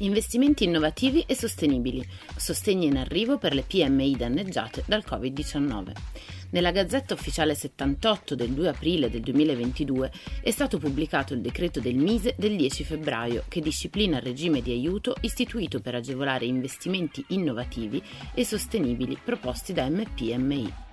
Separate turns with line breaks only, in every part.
Investimenti innovativi e sostenibili, sostegni in arrivo per le PMI danneggiate dal Covid-19. Nella Gazzetta Ufficiale 78 del 2 aprile del 2022 è stato pubblicato il decreto del Mise del 10 febbraio che disciplina il regime di aiuto istituito per agevolare investimenti innovativi e sostenibili proposti da MPMI.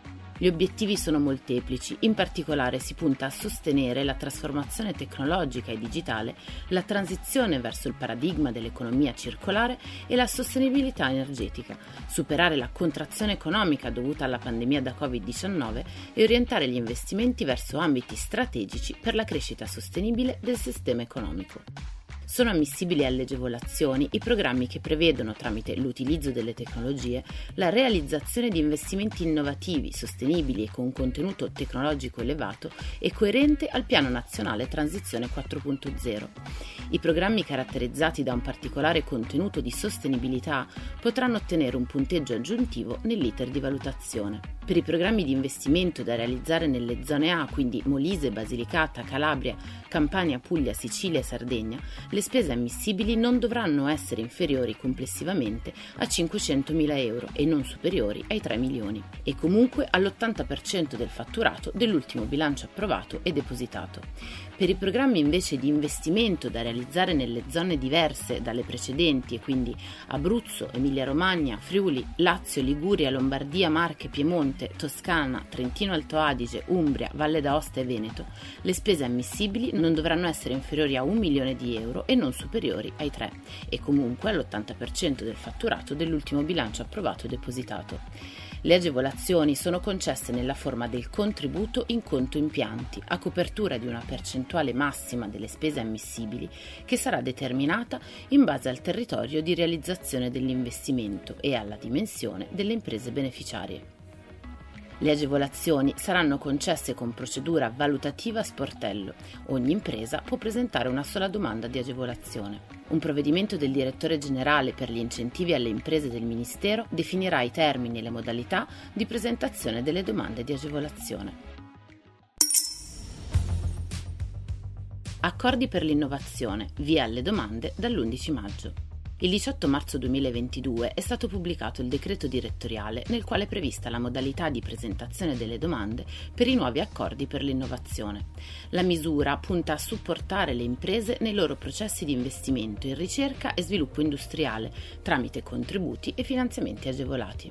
Gli obiettivi sono molteplici, in particolare si punta a sostenere la trasformazione tecnologica e digitale, la transizione verso il paradigma dell'economia circolare e la sostenibilità energetica, superare la contrazione economica dovuta alla pandemia da Covid-19 e orientare gli investimenti verso ambiti strategici per la crescita sostenibile del sistema economico. Sono ammissibili alle agevolazioni i programmi che prevedono, tramite l'utilizzo delle tecnologie, la realizzazione di investimenti innovativi, sostenibili e con contenuto tecnologico elevato e coerente al Piano Nazionale Transizione 4.0. I programmi caratterizzati da un particolare contenuto di sostenibilità potranno ottenere un punteggio aggiuntivo nell'iter di valutazione. Per i programmi di investimento da realizzare nelle zone A, quindi Molise, Basilicata, Calabria, Campania, Puglia, Sicilia e Sardegna, le spese ammissibili non dovranno essere inferiori complessivamente a 500.000 euro e non superiori ai 3 milioni, e comunque all'80% del fatturato dell'ultimo bilancio approvato e depositato. Per i programmi invece di investimento da realizzare nelle zone diverse dalle precedenti, e quindi Abruzzo, Emilia-Romagna, Friuli, Lazio, Liguria, Lombardia, Marche, Piemonte, Toscana, Trentino Alto Adige, Umbria, Valle d'Aosta e Veneto, le spese ammissibili non dovranno essere inferiori a un milione di euro e non superiori ai 3, e comunque all'80% del fatturato dell'ultimo bilancio approvato e depositato. Le agevolazioni sono concesse nella forma del contributo in conto impianti, a copertura di una percentuale massima delle spese ammissibili, che sarà determinata in base al territorio di realizzazione dell'investimento e alla dimensione delle imprese beneficiarie. Le agevolazioni saranno concesse con procedura valutativa a sportello. Ogni impresa può presentare una sola domanda di agevolazione. Un provvedimento del direttore generale per gli incentivi alle imprese del Ministero definirà i termini e le modalità di presentazione delle domande di agevolazione. Accordi per l'innovazione, via alle domande dall'11 maggio. Il 18 marzo 2022 è stato pubblicato il decreto direttoriale nel quale è prevista la modalità di presentazione delle domande per i nuovi accordi per l'innovazione. La misura punta a supportare le imprese nei loro processi di investimento in ricerca e sviluppo industriale tramite contributi e finanziamenti agevolati.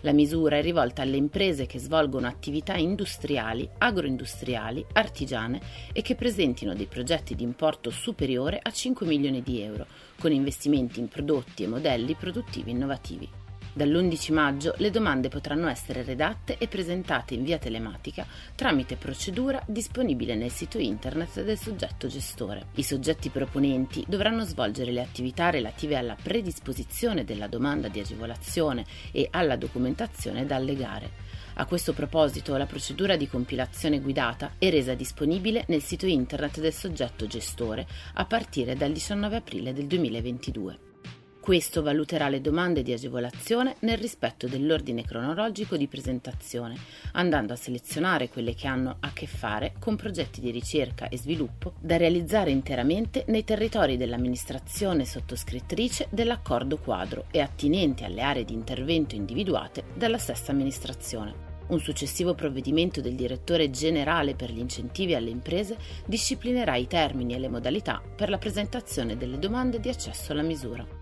La misura è rivolta alle imprese che svolgono attività industriali, agroindustriali, artigiane e che presentino dei progetti di importo superiore a 5 milioni di euro con investimenti in prodotti e modelli produttivi innovativi. Dall'11 maggio le domande potranno essere redatte e presentate in via telematica tramite procedura disponibile nel sito internet del soggetto gestore. I soggetti proponenti dovranno svolgere le attività relative alla predisposizione della domanda di agevolazione e alla documentazione da allegare. A questo proposito, la procedura di compilazione guidata è resa disponibile nel sito internet del soggetto gestore a partire dal 19 aprile del 2022. Questo valuterà le domande di agevolazione nel rispetto dell'ordine cronologico di presentazione, andando a selezionare quelle che hanno a che fare con progetti di ricerca e sviluppo da realizzare interamente nei territori dell'amministrazione sottoscrittrice dell'accordo quadro e attinenti alle aree di intervento individuate dalla stessa amministrazione. Un successivo provvedimento del direttore generale per gli incentivi alle imprese disciplinerà i termini e le modalità per la presentazione delle domande di accesso alla misura.